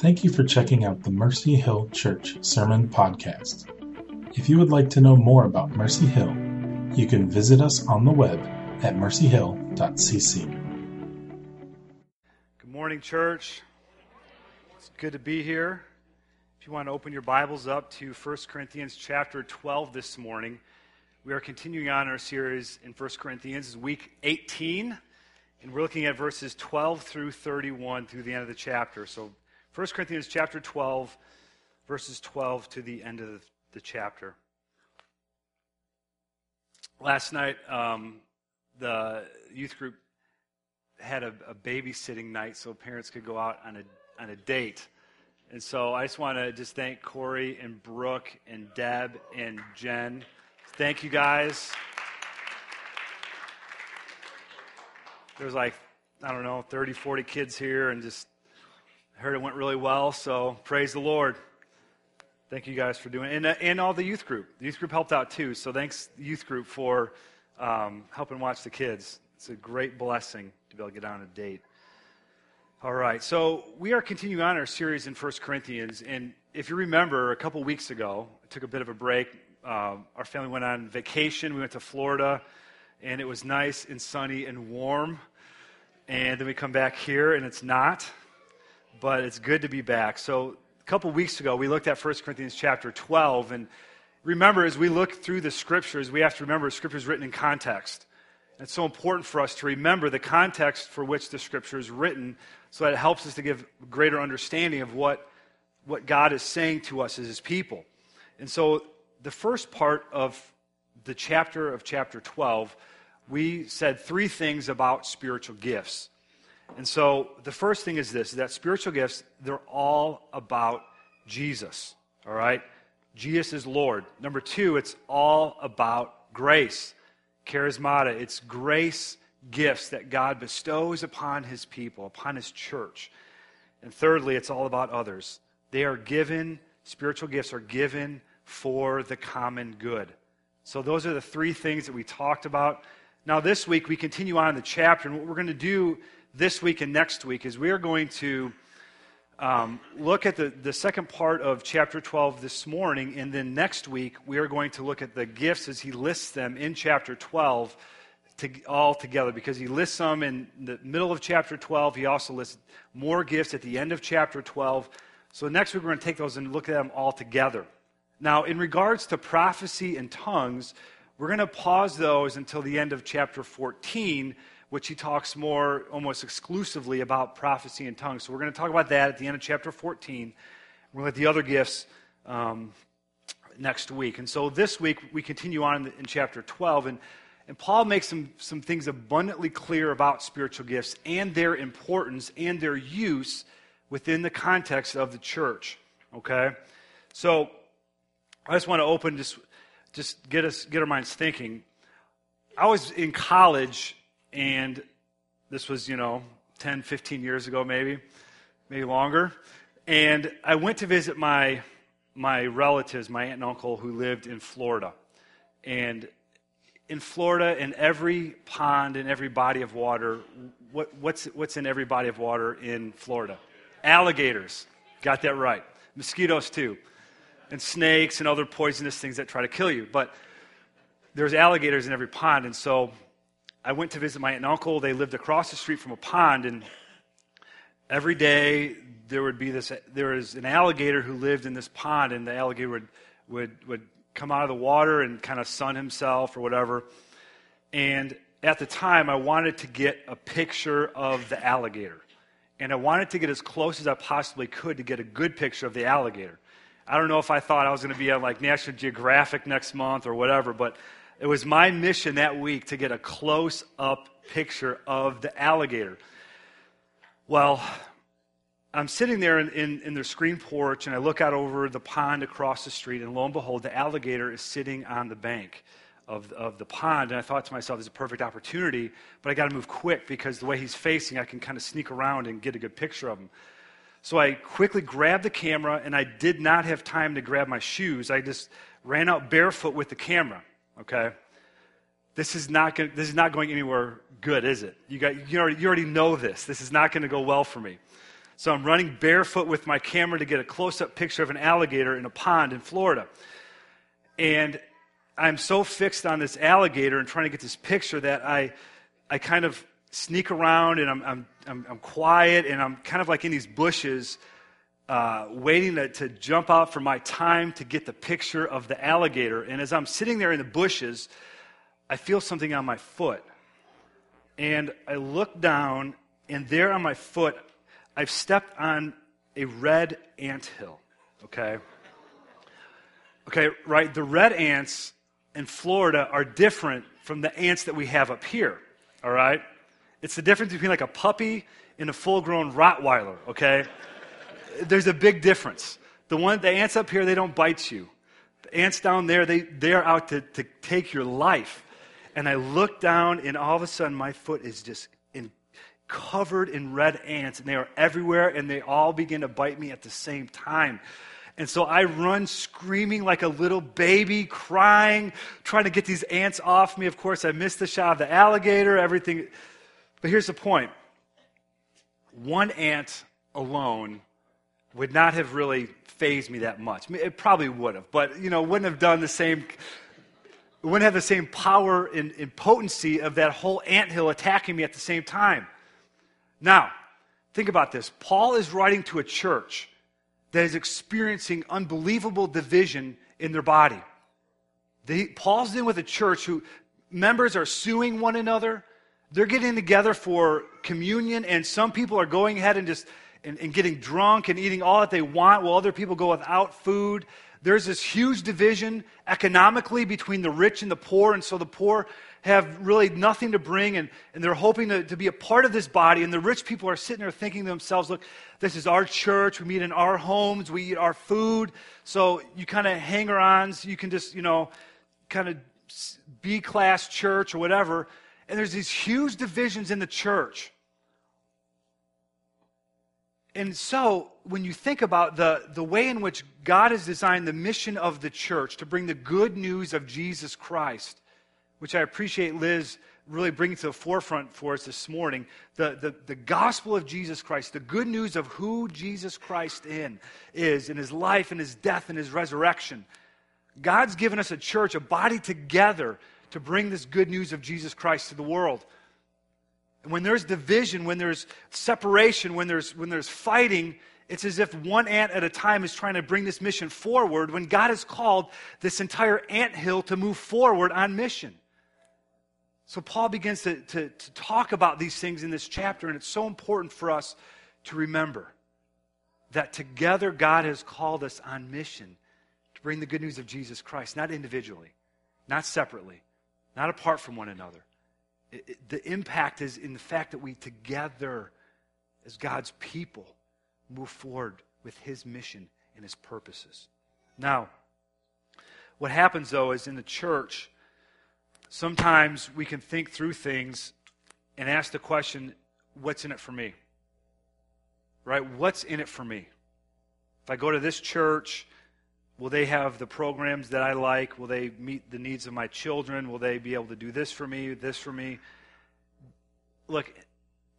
Thank you for checking out the Mercy Hill Church Sermon Podcast. If you would like to know more about Mercy Hill, you can visit us on the web at mercyhill.cc. Good morning, church. It's good to be here. If you want to open your Bibles up to 1 Corinthians chapter 12 this morning, we are continuing on our series in 1 Corinthians. Week 18, and we're looking at verses 12 through 31 through the end of the chapter. So 1 Corinthians chapter 12, verses 12 to the end of the chapter. Last night, um, the youth group had a, a, babysitting night so parents could go out on a, on a date. And so I just want to just thank Corey and Brooke and Deb and Jen. Thank you guys. There's like, I don't know, 30, 40 kids here, and just I heard it went really well, so praise the Lord. Thank you guys for doing it. And, uh, and all the youth group. The youth group helped out too, so thanks, youth group, for um, helping watch the kids. It's a great blessing to be able to get on a date. All right, so we are continuing on our series in 1 Corinthians. And if you remember, a couple weeks ago, I took a bit of a break. Uh, our family went on vacation. We went to Florida, and it was nice and sunny and warm. And then we come back here, and it's not but it's good to be back. So, a couple weeks ago, we looked at 1 Corinthians chapter 12. And remember, as we look through the scriptures, we have to remember scripture is written in context. And It's so important for us to remember the context for which the scripture is written so that it helps us to give greater understanding of what, what God is saying to us as his people. And so, the first part of the chapter of chapter 12, we said three things about spiritual gifts. And so the first thing is this that spiritual gifts, they're all about Jesus. All right? Jesus is Lord. Number two, it's all about grace. Charismata, it's grace gifts that God bestows upon his people, upon his church. And thirdly, it's all about others. They are given, spiritual gifts are given for the common good. So those are the three things that we talked about. Now, this week, we continue on in the chapter, and what we're going to do this week and next week is we are going to um, look at the, the second part of chapter 12 this morning, and then next week we are going to look at the gifts as he lists them in chapter 12 to, all together because he lists them in the middle of chapter 12. He also lists more gifts at the end of chapter 12. So next week we're going to take those and look at them all together. Now, in regards to prophecy and tongues, we're going to pause those until the end of chapter 14 which he talks more almost exclusively about prophecy and tongues. So we're going to talk about that at the end of chapter 14. We'll at the other gifts um, next week. And so this week we continue on in, the, in chapter 12. And, and Paul makes some, some things abundantly clear about spiritual gifts and their importance and their use within the context of the church. Okay? So I just want to open, just, just get, us, get our minds thinking. I was in college and this was, you know, 10, 15 years ago, maybe, maybe longer. And I went to visit my, my relatives, my aunt and uncle, who lived in Florida. And in Florida, in every pond, in every body of water, what, what's, what's in every body of water in Florida? Alligators. Got that right. Mosquitoes, too. And snakes and other poisonous things that try to kill you. But there's alligators in every pond. And so I went to visit my aunt and uncle. They lived across the street from a pond, and every day there would be this. There was an alligator who lived in this pond, and the alligator would would would come out of the water and kind of sun himself or whatever. And at the time, I wanted to get a picture of the alligator, and I wanted to get as close as I possibly could to get a good picture of the alligator. I don't know if I thought I was going to be on like National Geographic next month or whatever, but it was my mission that week to get a close up picture of the alligator. Well, I'm sitting there in, in, in, their screen porch and I look out over the pond across the street, and lo and behold, the alligator is sitting on the bank of, of the pond. And I thought to myself, this is a perfect opportunity, but I got to move quick because the way he's facing, I can kind of sneak around and get a good picture of him. So I quickly grabbed the camera, and I did not have time to grab my shoes. I just ran out barefoot with the camera okay? This is not, going, this is not going anywhere good, is it? You, got, you, already, you already know this. This is not going to go well for me. So I'm running barefoot with my camera to get a close up picture of an alligator in a pond in Florida. And I'm so fixed on this alligator and trying to get this picture that I, I kind of sneak around and I'm, I'm, I'm, I'm quiet and I'm kind of like in these bushes, uh, waiting to, to jump out for my time to get the picture of the alligator. And as I'm sitting there in the bushes, I feel something on my foot. And I look down, and there on my foot, I've stepped on a red ant hill. Okay? Okay, right? The red ants in Florida are different from the ants that we have up here. All right? It's the difference between like a puppy and a full grown Rottweiler, okay? There's a big difference. The one, the ants up here, they don't bite you. The ants down there, they, they're out to, to take your life. And I look down, and all of a sudden, my foot is just in, covered in red ants, and they are everywhere, and they all begin to bite me at the same time. And so I run screaming like a little baby, crying, trying to get these ants off me. Of course, I missed the shot of the alligator, everything. But here's the point one ant alone would not have really fazed me that much. It probably would have, but you know, wouldn't have done the same. Wouldn't have the same power and, and potency of that whole ant hill attacking me at the same time. Now, think about this. Paul is writing to a church that is experiencing unbelievable division in their body. Paul's in with a church who members are suing one another. They're getting together for communion, and some people are going ahead and just and, and getting drunk and eating all that they want while other people go without food. There's this huge division economically between the rich and the poor, and so the poor have really nothing to bring, and, and they're hoping to, to be a part of this body. And the rich people are sitting there thinking to themselves, look, this is our church. We meet in our homes. We eat our food. So you kind of hanger ons. You can just, you know, kind of B class church or whatever. And there's these huge divisions in the church. And so, when you think about the, the way in which God has designed the mission of the church to bring the good news of Jesus Christ, which I appreciate Liz really bringing to the forefront for us this morning, the, the, the gospel of Jesus Christ, the good news of who Jesus Christ in, is in his life and his death and his resurrection. God's given us a church, a body together to bring this good news of Jesus Christ to the world. When there's division, when there's separation, when there's, when there's fighting, it's as if one ant at a time is trying to bring this mission forward when God has called this entire ant hill to move forward on mission. So Paul begins to, to, to, talk about these things in this chapter, and it's so important for us to remember that together God has called us on mission to bring the good news of Jesus Christ, not individually, not separately, not apart from one another it, it, the impact is in the fact that we together, as God's people, move forward with His mission and His purposes. Now, what happens though is in the church, sometimes we can think through things and ask the question, what's in it for me? Right? What's in it for me? If I go to this church, Will they have the programs that I like? Will they meet the needs of my children? Will they be able to do this for me, this for me? Look,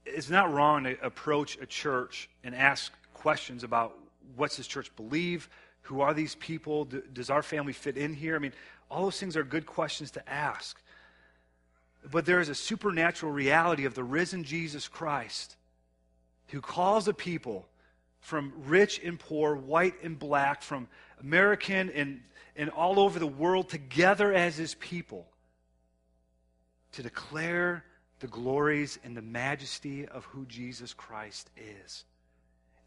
it's not wrong to approach a church and ask questions about what's this church believe? Who are these people? Does our family fit in here? I mean, all those things are good questions to ask. But there is a supernatural reality of the risen Jesus Christ who calls a people from rich and poor, white and black, from American and, and all over the world together as his people to declare the glories and the majesty of who Jesus Christ is.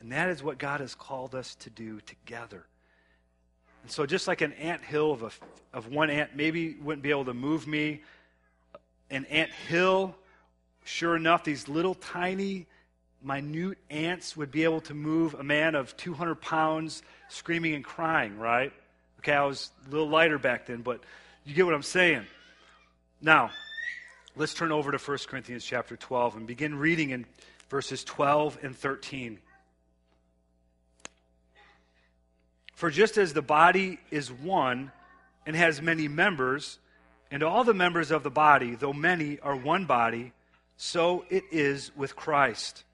And that is what God has called us to do together. And so, just like an ant hill of, a, of one ant maybe wouldn't be able to move me, an ant hill, sure enough, these little tiny minute ants would be able to move a man of 200 pounds screaming and crying, right? Okay, I was a little lighter back then, but you get what I'm saying. Now, let's turn over to 1 Corinthians chapter 12 and begin reading in verses 12 and 13. For just as the body is one and has many members, and all the members of the body, though many, are one body, so it is with Christ.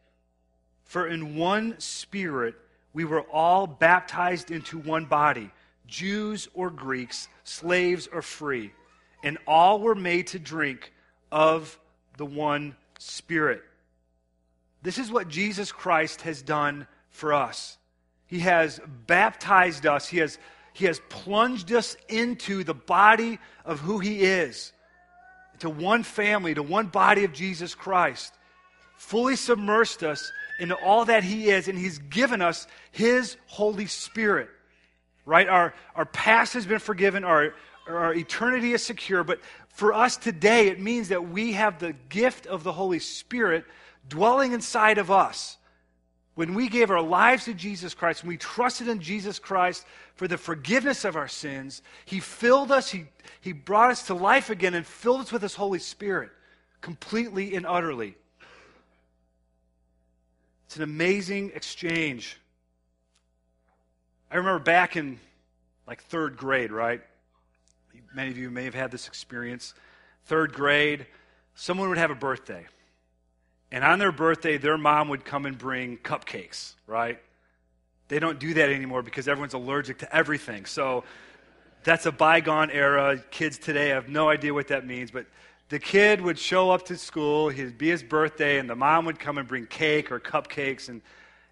For in one spirit we were all baptized into one body, Jews or Greeks, slaves or free, and all were made to drink of the one spirit. This is what Jesus Christ has done for us. He has baptized us. He has, he has plunged us into the body of who He is, to one family, to one body of Jesus Christ. Fully submersed us into all that He is, and He's given us His Holy Spirit. Right? Our, our past has been forgiven, our, our eternity is secure, but for us today, it means that we have the gift of the Holy Spirit dwelling inside of us. When we gave our lives to Jesus Christ, when we trusted in Jesus Christ for the forgiveness of our sins, He filled us, He, he brought us to life again and filled us with His Holy Spirit completely and utterly. It's an amazing exchange. I remember back in like third grade, right? Many of you may have had this experience. Third grade, someone would have a birthday. And on their birthday, their mom would come and bring cupcakes, right? They don't do that anymore because everyone's allergic to everything. So that's a bygone era. Kids today have no idea what that means, but the kid would show up to school, it'd be his birthday, and the mom would come and bring cake or cupcakes. And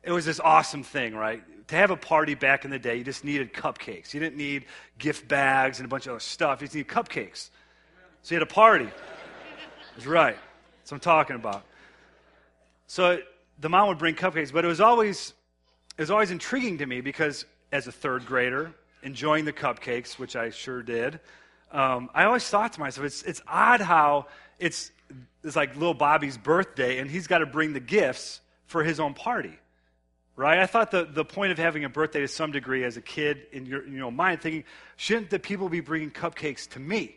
it was this awesome thing, right? To have a party back in the day, you just needed cupcakes. You didn't need gift bags and a bunch of other stuff. You just needed cupcakes. So you had a party. That's right. That's what I'm talking about. So the mom would bring cupcakes, but it was always it was always intriguing to me because as a third grader, enjoying the cupcakes, which I sure did, um, I always thought to myself, it's, it's odd how it's, it's like little Bobby's birthday and he's got to bring the gifts for his own party. Right? I thought the, the point of having a birthday to some degree as a kid in your you know, mind, thinking, shouldn't the people be bringing cupcakes to me?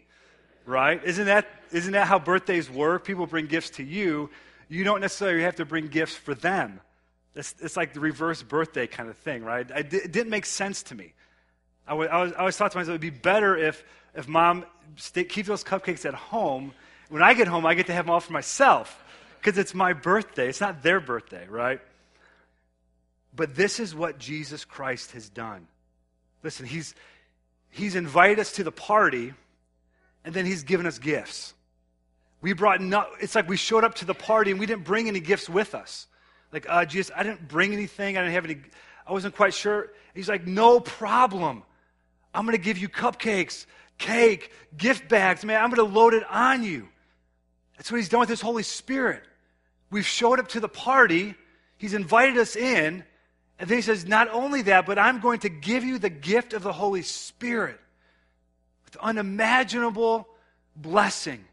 Right? Isn't that, isn't that how birthdays work? People bring gifts to you. You don't necessarily have to bring gifts for them. It's, it's like the reverse birthday kind of thing, right? it didn't make sense to me. I, was, I, was, I always thought to myself, it would be better if if mom stay, keeps those cupcakes at home, when I get home, I get to have them all for myself because it's my birthday. It's not their birthday, right? But this is what Jesus Christ has done. Listen, he's, he's invited us to the party, and then he's given us gifts. We brought no, it's like we showed up to the party and we didn't bring any gifts with us. Like, uh, Jesus, I didn't bring anything. I didn't have any, I wasn't quite sure. He's like, no problem. I'm going to give you cupcakes cake, gift bags. Man, I'm going to load it on you. That's what he's done with his Holy Spirit. We've showed up to the party, he's invited us in, and then he says, Not only that, but I'm going to give you the gift of the Holy Spirit with unimaginable blessing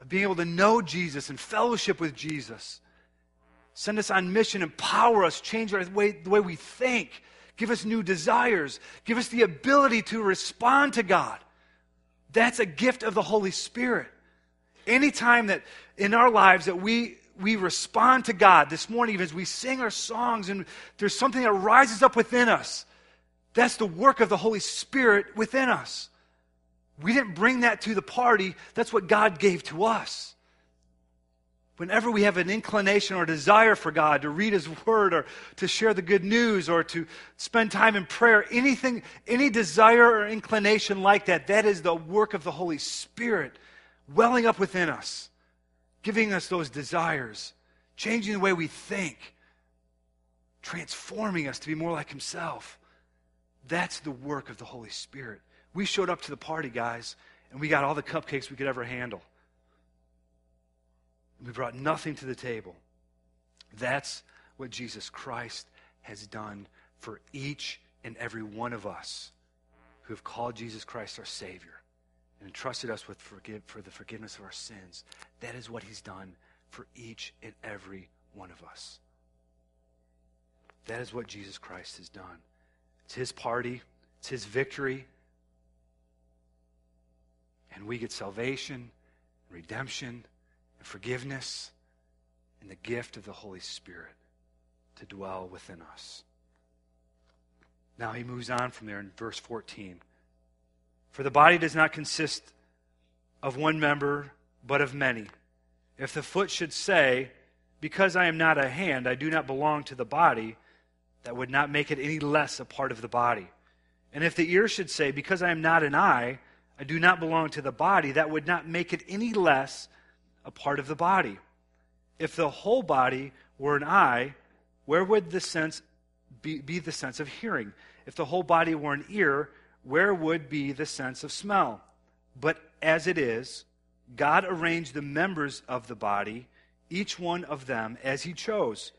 of being able to know Jesus and fellowship with Jesus. Send us on mission, empower us, change our way, the way we think, give us new desires, give us the ability to respond to God. That's a gift of the Holy Spirit. Anytime that in our lives that we we respond to God this morning, even as we sing our songs, and there's something that rises up within us. That's the work of the Holy Spirit within us. We didn't bring that to the party, that's what God gave to us. Whenever we have an inclination or desire for God to read His Word or to share the good news or to spend time in prayer, anything, any desire or inclination like that, that is the work of the Holy Spirit welling up within us, giving us those desires, changing the way we think, transforming us to be more like Himself. That's the work of the Holy Spirit. We showed up to the party, guys, and we got all the cupcakes we could ever handle. We brought nothing to the table. That's what Jesus Christ has done for each and every one of us who have called Jesus Christ our Savior and entrusted us with forgive, for the forgiveness of our sins. That is what He's done for each and every one of us. That is what Jesus Christ has done. It's His party, it's His victory. And we get salvation, redemption, forgiveness, and the gift of the Holy Spirit to dwell within us. Now he moves on from there in verse 14. For the body does not consist of one member, but of many. If the foot should say, because I am not a hand, I do not belong to the body, that would not make it any less a part of the body. And if the ear should say, Because I am not an eye, I do not belong to the body, that would not make it any less a part of the body. If the whole body were an eye, where would the sense be, be the sense of hearing? If the whole body were an ear, where would be the sense of smell? But as it is, God arranged the members of the body each one of them as he chose.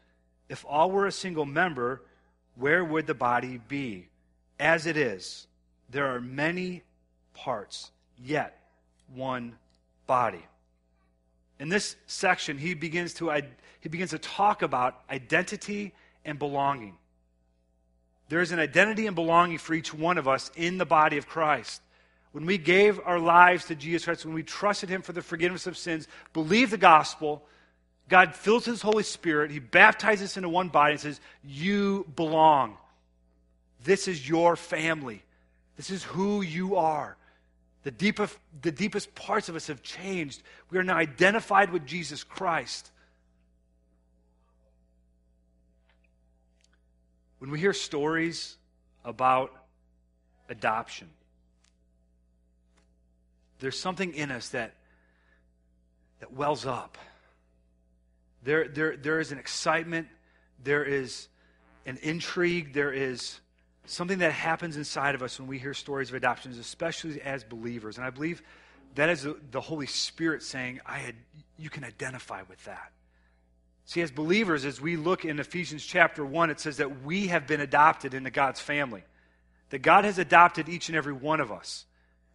If all were a single member, where would the body be? As it is, there are many parts, yet one body. In this section, he begins to, he begins to talk about identity and belonging. There is an identity and belonging for each one of us in the body of Christ. When we gave our lives to Jesus Christ, when we trusted him for the forgiveness of sins, believed the gospel, God fills his Holy Spirit. He baptizes us into one body and says, You belong. This is your family. This is who you are. The deepest, the deepest parts of us have changed. We are now identified with Jesus Christ. When we hear stories about adoption, there's something in us that, that wells up. There, there, there is an excitement, there is an intrigue, there is something that happens inside of us when we hear stories of adoptions, especially as believers. And I believe that is the Holy Spirit saying, I had, you can identify with that. See, as believers, as we look in Ephesians chapter 1, it says that we have been adopted into God's family, that God has adopted each and every one of us.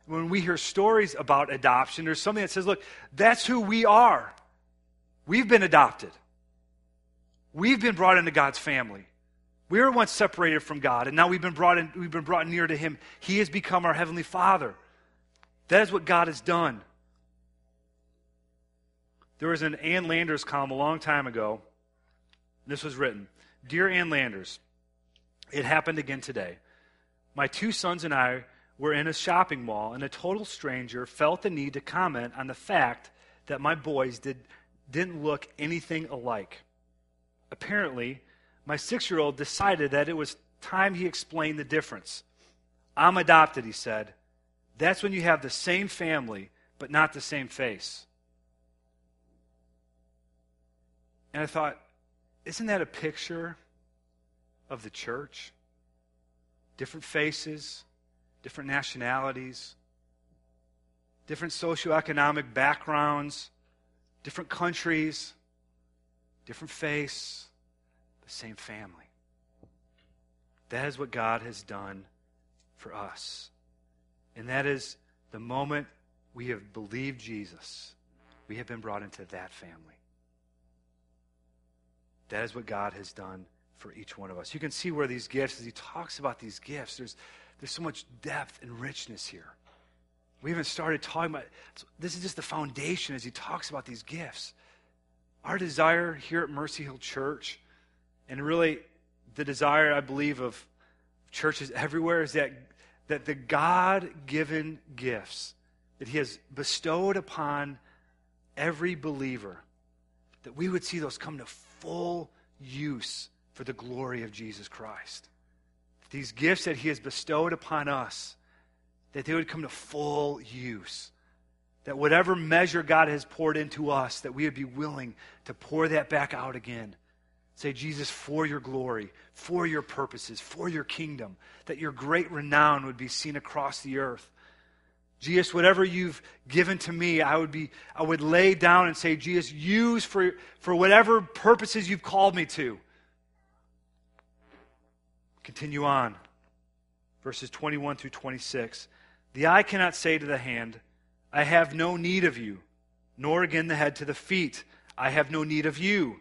When we hear stories about adoption, there's something that says, look, that's who we are. We've been adopted. We've been brought into God's family. We were once separated from God, and now we've been brought in, we've been brought near to Him. He has become our Heavenly Father. That is what God has done. There was an Ann Landers column a long time ago. This was written Dear Ann Landers, it happened again today. My two sons and I were in a shopping mall, and a total stranger felt the need to comment on the fact that my boys did didn't look anything alike. Apparently, my six year old decided that it was time he explained the difference. I'm adopted, he said. That's when you have the same family, but not the same face. And I thought, isn't that a picture of the church? Different faces, different nationalities, different socioeconomic backgrounds, different countries, different face, same family. That is what God has done for us. And that is the moment we have believed Jesus, we have been brought into that family. That is what God has done for each one of us. You can see where these gifts, as he talks about these gifts, there's, there's so much depth and richness here. We haven't started talking about this is just the foundation as he talks about these gifts. Our desire here at Mercy Hill Church, and really the desire, I believe, of churches everywhere, is that, that the God given gifts that he has bestowed upon every believer, that we would see those come to full use for the glory of Jesus Christ. These gifts that he has bestowed upon us that they would come to full use. That whatever measure God has poured into us, that we would be willing to pour that back out again. Say, Jesus, for your glory, for your purposes, for your kingdom, that your great renown would be seen across the earth. Jesus, whatever you've given to me, I would be, I would lay down and say, Jesus, use for, for whatever purposes you've called me to. Continue on. Verses 21 through 26. The eye cannot say to the hand, I have no need of you, nor again the head to the feet, I have no need of you.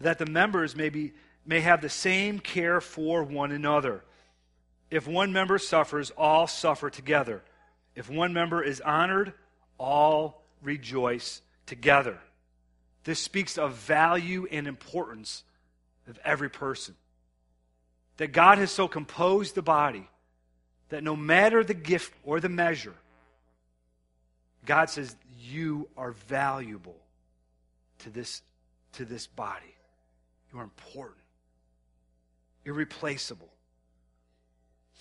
that the members may, be, may have the same care for one another. If one member suffers, all suffer together. If one member is honored, all rejoice together. This speaks of value and importance of every person. That God has so composed the body that no matter the gift or the measure, God says, You are valuable to this, to this body. You are important, irreplaceable.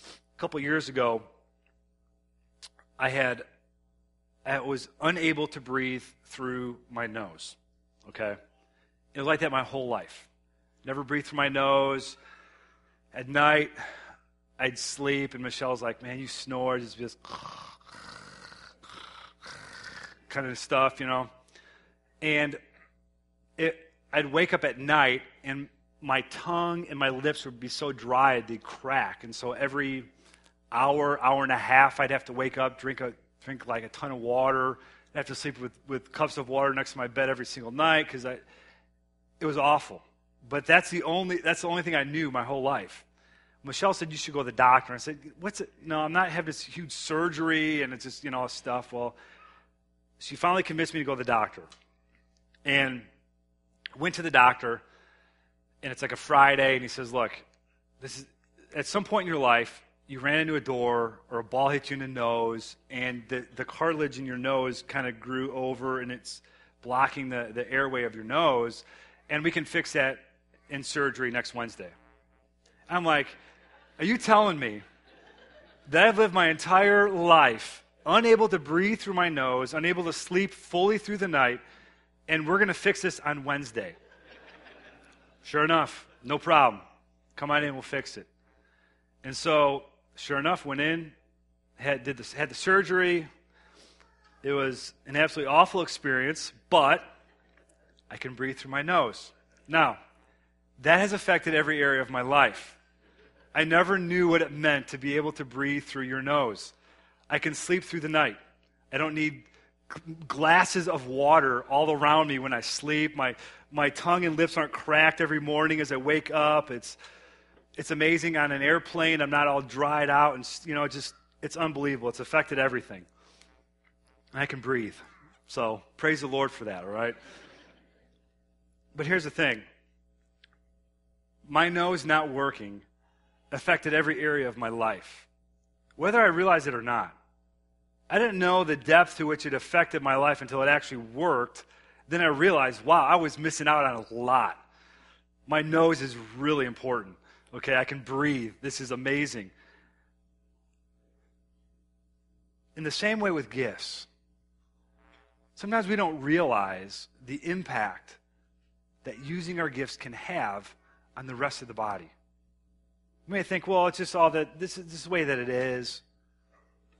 A couple years ago, I had I was unable to breathe through my nose. Okay? It was like that my whole life. Never breathed through my nose. At night, I'd sleep, and Michelle's like, Man, you snore. It's just kind of stuff, you know. And it, I'd wake up at night, and my tongue and my lips would be so dry they'd crack. And so every hour, hour and a half, I'd have to wake up, drink a drink like a ton of water. I'd have to sleep with, with cups of water next to my bed every single night because I it was awful. But that's the only that's the only thing I knew my whole life. Michelle said you should go to the doctor. I said, "What's it? No, I'm not having this huge surgery and it's just you know stuff." Well, she finally convinced me to go to the doctor, and went to the doctor. And it's like a Friday, and he says, "Look, this is at some point in your life, you ran into a door or a ball hit you in the nose, and the, the cartilage in your nose kind of grew over and it's blocking the, the airway of your nose, and we can fix that in surgery next Wednesday. I'm like, are you telling me that I've lived my entire life unable to breathe through my nose, unable to sleep fully through the night, and we're going to fix this on Wednesday? Sure enough, no problem. Come on in, we'll fix it. And so sure enough, went in, had, did this, had the surgery. It was an absolutely awful experience, but I can breathe through my nose. Now, that has affected every area of my life. I never knew what it meant to be able to breathe through your nose. I can sleep through the night. I don't need glasses of water all around me when I sleep. My, my tongue and lips aren't cracked every morning as I wake up. It's, it's amazing on an airplane. I'm not all dried out and, you know, just, it's unbelievable. It's affected everything. I can breathe. So praise the Lord for that, all right? But here's the thing my nose not working affected every area of my life, whether I realize it or not. I didn't know the depth to which it affected my life until it actually worked. Then I realized, wow, I was missing out on a lot. My nose is really important. Okay, I can breathe. This is amazing. In the same way with gifts, sometimes we don't realize the impact that using our gifts can have on the rest of the body. You may think, well, it's just all that, this is, this is the way that it is.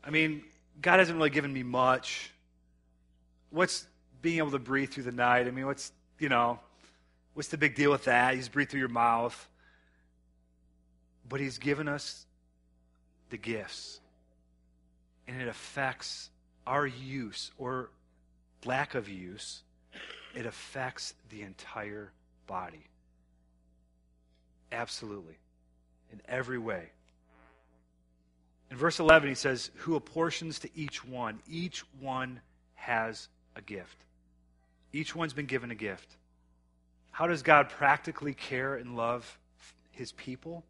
I mean, God hasn't really given me much. What's being able to breathe through the night? I mean, what's, you know, what's the big deal with that? You just breathe through your mouth. But He's given us the gifts. And it affects our use or lack of use. It affects the entire body. Absolutely. In every way. In verse 11, he says, Who apportions to each one? Each one has a gift. Each one's been given a gift. How does God practically care and love his people?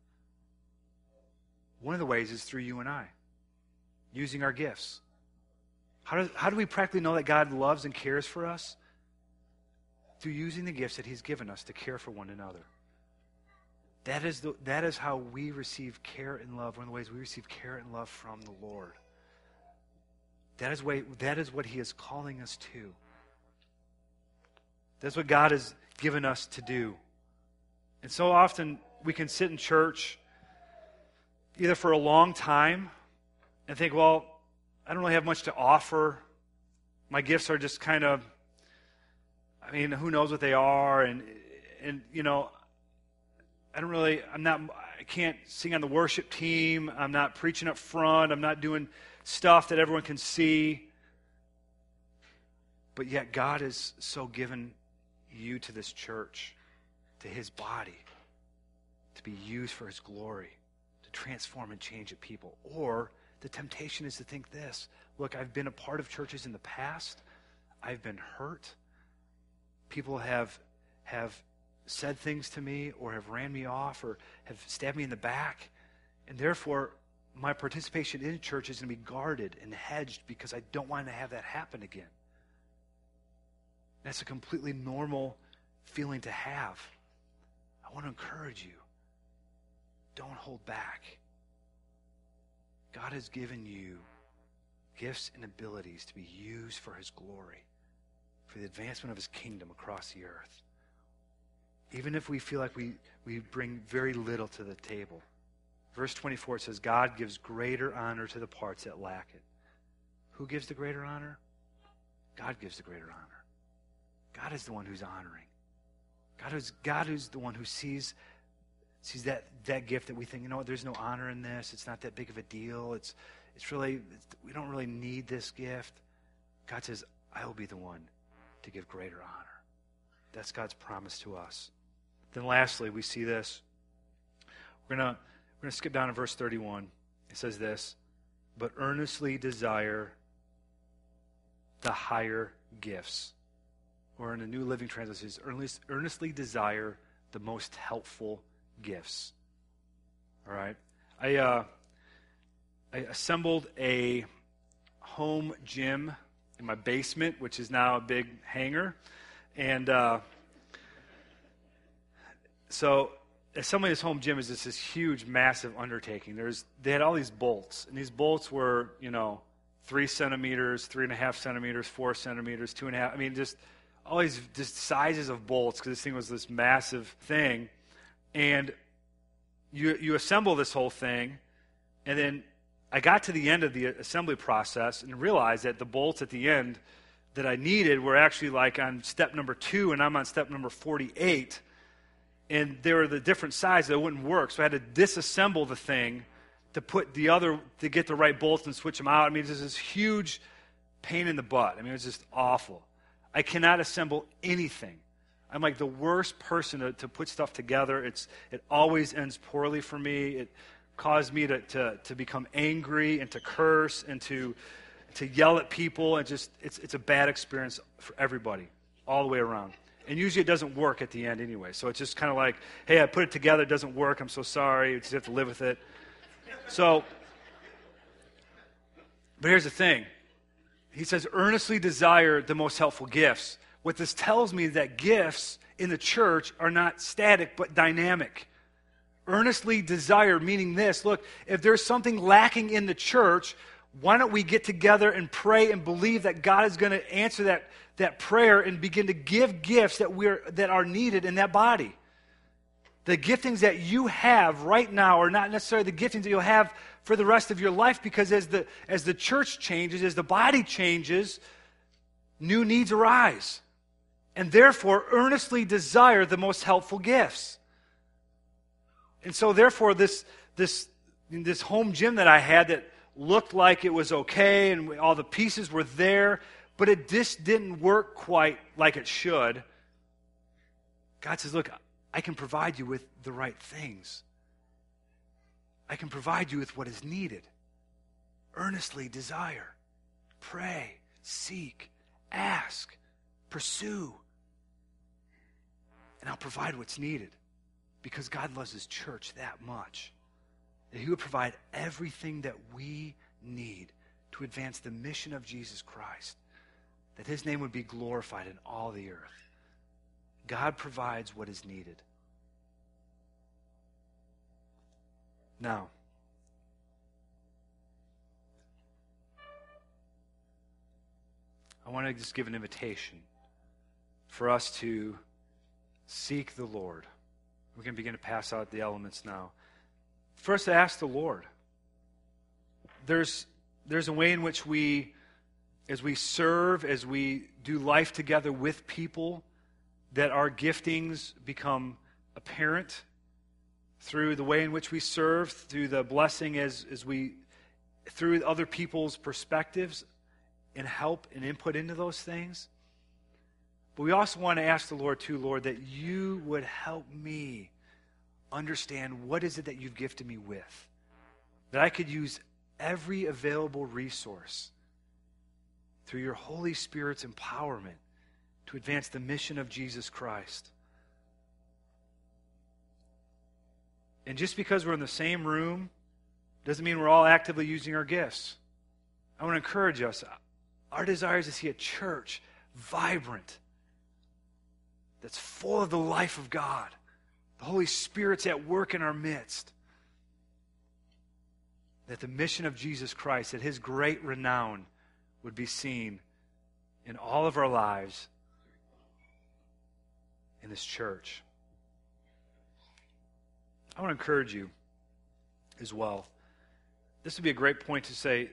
One of the ways is through you and I, using our gifts. How do, how do we practically know that God loves and cares for us? Through using the gifts that He's given us to care for one another. That is, the, that is how we receive care and love, one of the ways we receive care and love from the Lord. That is, way, that is what He is calling us to. That's what God has given us to do. And so often we can sit in church either for a long time and think, well, I don't really have much to offer. My gifts are just kind of, I mean, who knows what they are? And, and you know, I don't really, I'm not, I can't sing on the worship team. I'm not preaching up front. I'm not doing stuff that everyone can see. But yet, God has so given you to this church to his body to be used for his glory, to transform and change a people. Or the temptation is to think this look, I've been a part of churches in the past, I've been hurt. People have, have said things to me or have ran me off or have stabbed me in the back. And therefore, my participation in church is going to be guarded and hedged because I don't want to have that happen again. That's a completely normal feeling to have. I want to encourage you don't hold back. God has given you gifts and abilities to be used for his glory, for the advancement of his kingdom across the earth. Even if we feel like we, we bring very little to the table. Verse 24 says, God gives greater honor to the parts that lack it. Who gives the greater honor? God gives the greater honor. God is the one who's honoring. God is God who's the one who sees sees that that gift that we think, you know what, there's no honor in this. It's not that big of a deal. It's it's really it's, we don't really need this gift. God says, I will be the one to give greater honor. That's God's promise to us. Then lastly, we see this. We're gonna we're gonna skip down to verse 31. It says this, but earnestly desire the higher gifts. Or in the New Living Translation, earnest, earnestly desire the most helpful gifts. All right? I, uh, I assembled a home gym in my basement, which is now a big hanger. And uh, so assembling this home gym is just this huge, massive undertaking. There's, they had all these bolts, and these bolts were, you know, three centimeters, three and a half centimeters, four centimeters, two and a half. I mean, just all these just sizes of bolts because this thing was this massive thing. And you, you assemble this whole thing, and then I got to the end of the assembly process and realized that the bolts at the end that I needed were actually like on step number two, and I'm on step number 48. And they were the different sizes that wouldn't work. So I had to disassemble the thing to put the other, to get the right bolts and switch them out. I mean, it's this huge pain in the butt. I mean, it was just awful. I cannot assemble anything I'm like the worst person to, to put stuff together. It's, it always ends poorly for me. It caused me to, to, to become angry and to curse and to, to yell at people. And just, it's, it's a bad experience for everybody, all the way around. And usually it doesn't work at the end anyway. So it's just kind of like, hey, I put it together, it doesn't work. I'm so sorry. You just have to live with it. So, but here's the thing. He says, earnestly desire the most helpful gifts. What this tells me is that gifts in the church are not static but dynamic. Earnestly desire, meaning this look, if there's something lacking in the church, why don't we get together and pray and believe that God is going to answer that, that prayer and begin to give gifts that, we're, that are needed in that body? The giftings that you have right now are not necessarily the giftings that you'll have for the rest of your life because as the, as the church changes, as the body changes, new needs arise and therefore earnestly desire the most helpful gifts. And so, therefore, this, this, this home gym that I had that looked like it was okay and all the pieces were there, but it just didn't work quite like it should. God says, Look, I can provide you with the right things. I can provide you with what is needed. Earnestly desire, pray, seek, ask, pursue and I'll provide what's needed because God loves his church that much. That he would provide everything that we need to advance the mission of Jesus Christ, that his name would be glorified in all the earth. God provides what is needed. Now, I want to just give an invitation for us to Seek the Lord. We're going to begin to pass out the elements now. First, ask the Lord. There's, there's a way in which we, as we serve, as we do life together with people, that our giftings become apparent through the way in which we serve, through the blessing as, as we, through other people's perspectives and help and input into those things. But we also want to ask the Lord, too, Lord, that you would help me understand what is it that you've gifted me with. That I could use every available resource through your Holy Spirit's empowerment to advance the mission of Jesus Christ. And just because we're in the same room doesn't mean we're all actively using our gifts. I want to encourage us. Our desire is to see a church vibrant, that's full of the life of God. The Holy Spirit's at work in our midst. That the mission of Jesus Christ, that his great renown would be seen in all of our lives in this church. I want to encourage you as well. This would be a great point to say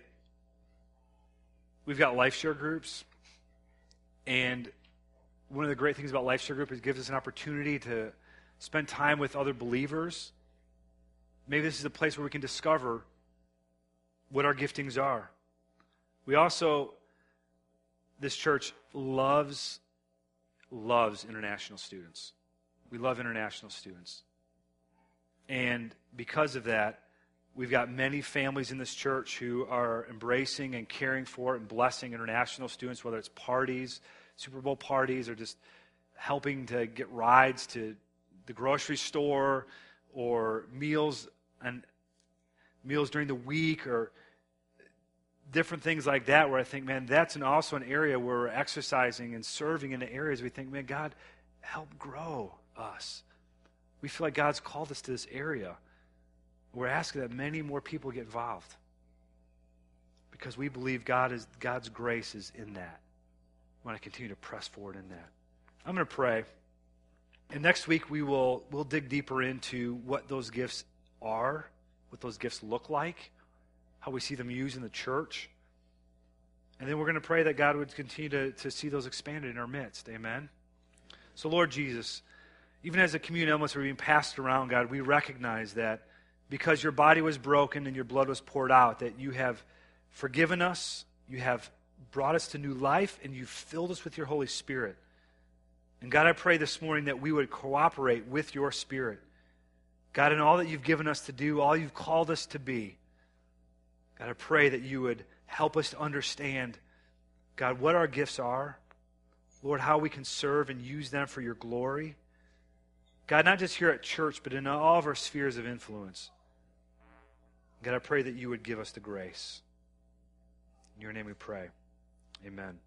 we've got life share groups, and one of the great things about life share group is it gives us an opportunity to spend time with other believers. Maybe this is a place where we can discover what our giftings are. We also, this church loves, loves international students. We love international students. And because of that, we've got many families in this church who are embracing and caring for and blessing international students, whether it's parties, Super Bowl parties, or just helping to get rides to the grocery store or meals and meals during the week or different things like that where I think, man, that's an, also an area where we're exercising and serving in the areas we think, man, God, help grow us. We feel like God's called us to this area. We're asking that many more people get involved because we believe God is, God's grace is in that. We want to continue to press forward in that. I'm going to pray. And next week we will we'll dig deeper into what those gifts are, what those gifts look like, how we see them used in the church. And then we're going to pray that God would continue to, to see those expanded in our midst. Amen. So, Lord Jesus, even as the communion elements are being passed around, God, we recognize that because your body was broken and your blood was poured out, that you have forgiven us, you have brought us to new life, and you've filled us with your Holy Spirit. And God, I pray this morning that we would cooperate with your Spirit. God, in all that you've given us to do, all you've called us to be, God, I pray that you would help us to understand, God, what our gifts are. Lord, how we can serve and use them for your glory. God, not just here at church, but in all of our spheres of influence. God, I pray that you would give us the grace. In your name we pray. Amen.